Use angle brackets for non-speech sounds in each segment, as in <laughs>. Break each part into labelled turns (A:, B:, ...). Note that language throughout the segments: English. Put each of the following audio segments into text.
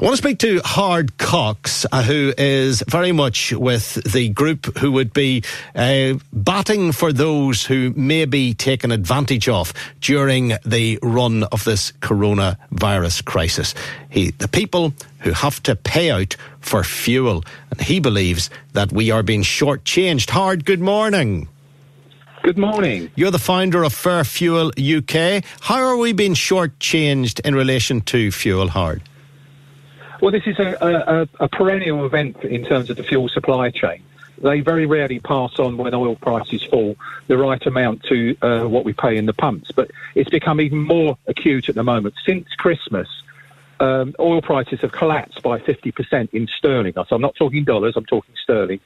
A: I want to speak to Howard Cox, uh, who is very much with the group who would be uh, batting for those who may be taken advantage of during the run of this coronavirus crisis. He, the people who have to pay out for fuel, and he believes that we are being shortchanged. Howard, good morning.
B: Good morning.
A: You're the founder of Fair Fuel UK. How are we being shortchanged in relation to fuel, Howard?
B: Well, this is a, a, a, perennial event in terms of the fuel supply chain. They very rarely pass on when oil prices fall the right amount to uh, what we pay in the pumps, but it's become even more acute at the moment. Since Christmas, um, oil prices have collapsed by 50% in sterling. So I'm not talking dollars, I'm talking sterling.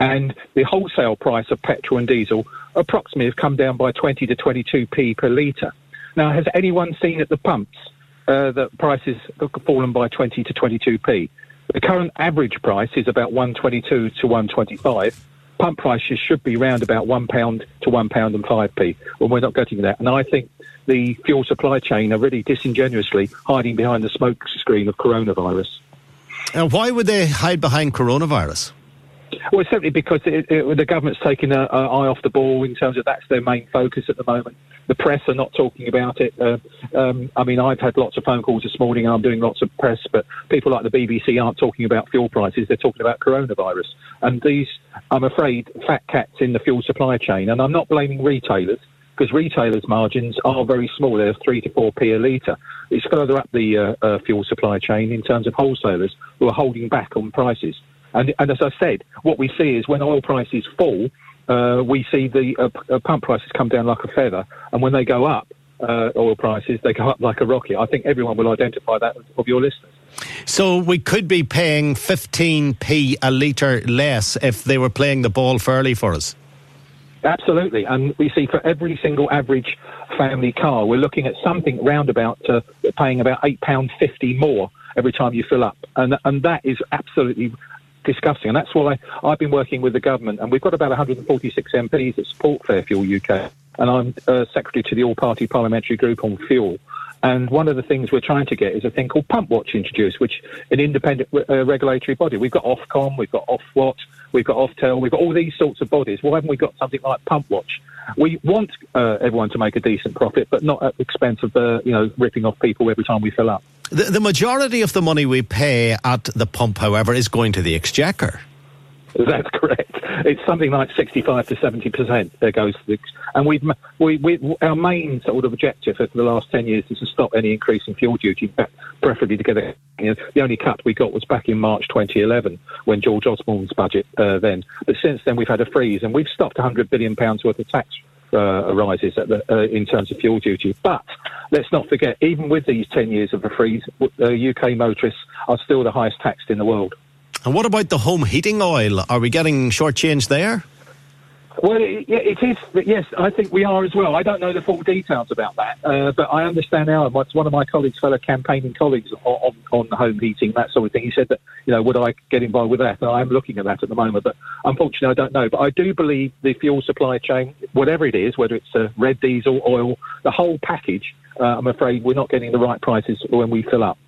B: And the wholesale price of petrol and diesel approximately have come down by 20 to 22p per litre. Now, has anyone seen at the pumps uh, that prices have fallen by 20 to 22p. The current average price is about 122 to 125. Pump prices should be round about one pound to one pound and five p. We're not getting that, and I think the fuel supply chain are really disingenuously hiding behind the smoke screen of coronavirus.
A: And why would they hide behind coronavirus?
B: Well, simply because it, it, the government's taken an eye off the ball in terms of that's their main focus at the moment. The press are not talking about it. Uh, um, I mean, I've had lots of phone calls this morning and I'm doing lots of press, but people like the BBC aren't talking about fuel prices. They're talking about coronavirus. And these, I'm afraid, fat cats in the fuel supply chain. And I'm not blaming retailers because retailers' margins are very small. They're three to four p a litre. It's further up the uh, uh, fuel supply chain in terms of wholesalers who are holding back on prices. And, and as I said, what we see is when oil prices fall, uh, we see the uh, uh, pump prices come down like a feather, and when they go up, uh, oil prices they go up like a rocket. I think everyone will identify that of your listeners.
A: So we could be paying 15p a litre less if they were playing the ball fairly for us.
B: Absolutely, and we see for every single average family car, we're looking at something round about uh, paying about eight pound fifty more every time you fill up, and and that is absolutely discussing. And that's why I've been working with the government, and we've got about 146 MPs that support Fair Fuel UK, and I'm uh, secretary to the All Party Parliamentary Group on Fuel. And one of the things we're trying to get is a thing called Pump Watch introduced, which an independent uh, regulatory body. We've got Ofcom, we've got Ofwat, we've got Oftel, we've got all these sorts of bodies. Why haven't we got something like Pump Watch? We want uh, everyone to make a decent profit, but not at the expense of uh, you know ripping off people every time we fill up.
A: The, the majority of the money we pay at the pump, however, is going to the exchequer.
B: That's correct. It's something like 65 to 70 percent that goes to the, and we've, we, we, our main sort of objective for the last 10 years is to stop any increase in fuel duty, preferably to get it. You know, the only cut we got was back in March 2011 when George Osborne's budget uh, then. But since then we've had a freeze and we've stopped 100 billion pounds worth of tax uh, arises the, uh, in terms of fuel duty. But let's not forget, even with these 10 years of a freeze, uh, UK motorists are still the highest taxed in the world.
A: And what about the home heating oil? Are we getting shortchanged there?
B: Well, it, it is. Yes, I think we are as well. I don't know the full details about that, uh, but I understand now. One of my colleagues, fellow campaigning colleagues on, on, on home heating, that sort of thing. He said that, you know, would I get involved with that? And I am looking at that at the moment, but unfortunately, I don't know. But I do believe the fuel supply chain, whatever it is, whether it's uh, red diesel, oil, the whole package, uh, I'm afraid we're not getting the right prices when we fill up.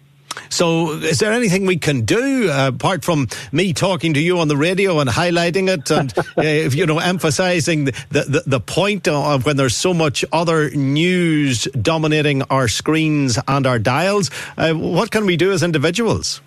A: So, is there anything we can do uh, apart from me talking to you on the radio and highlighting it and <laughs> uh, you know emphasising the, the, the point of when there's so much other news dominating our screens and our dials? Uh, what can we do as individuals?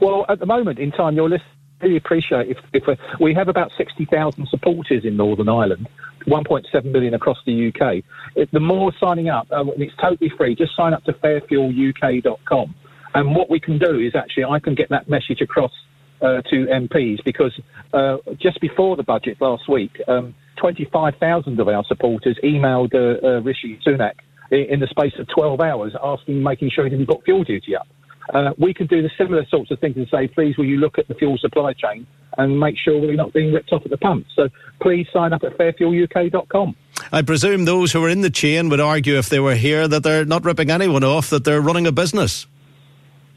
B: Well, at the moment in time, your list really appreciate if, if we have about 60,000 supporters in Northern Ireland, 1.7 million across the UK. If the more signing up, uh, it's totally free. Just sign up to fairfueluk.com. And what we can do is actually, I can get that message across uh, to MPs because uh, just before the budget last week, um, 25,000 of our supporters emailed uh, uh, Rishi Sunak in the space of 12 hours asking, making sure he didn't put fuel duty up. Uh, we can do the similar sorts of things and say, please, will you look at the fuel supply chain and make sure we're not being ripped off at the pump? So please sign up at fairfueluk.com.
A: I presume those who are in the chain would argue if they were here that they're not ripping anyone off, that they're running a business.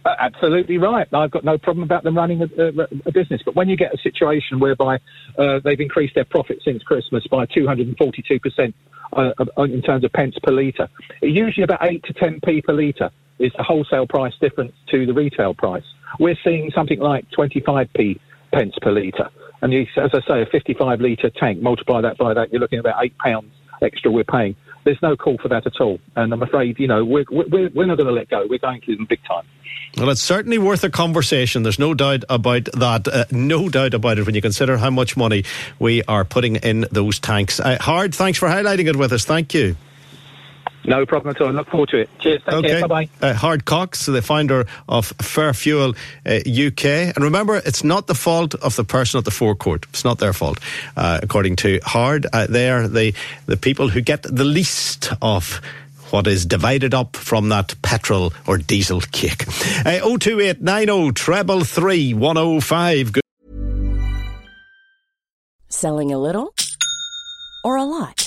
B: Uh, absolutely right. I've got no problem about them running a, a, a business. But when you get a situation whereby uh, they've increased their profit since Christmas by 242% uh, in terms of pence per litre, usually about 8 to 10p per litre is the wholesale price difference to the retail price. We're seeing something like 25p pence per litre. And you, as I say, a 55 litre tank, multiply that by that, you're looking at about £8 extra we're paying. There's no call for that at all. And I'm afraid, you know, we're, we're, we're not going to let go. We're going to them big time.
A: Well, it's certainly worth a conversation. There's no doubt about that. Uh, no doubt about it when you consider how much money we are putting in those tanks. Uh, Howard, thanks for highlighting it with us. Thank you.
B: No problem at all. Look forward to it. Cheers. Take okay. Bye bye.
A: Uh, Howard Cox, the founder of Fair Fuel uh, UK. And remember, it's not the fault of the person at the forecourt. It's not their fault. Uh, according to Howard, uh, they are the, the people who get the least of what is divided up from that petrol or diesel cake. Uh, 02890 treble 3 105.
C: Selling a little or a lot?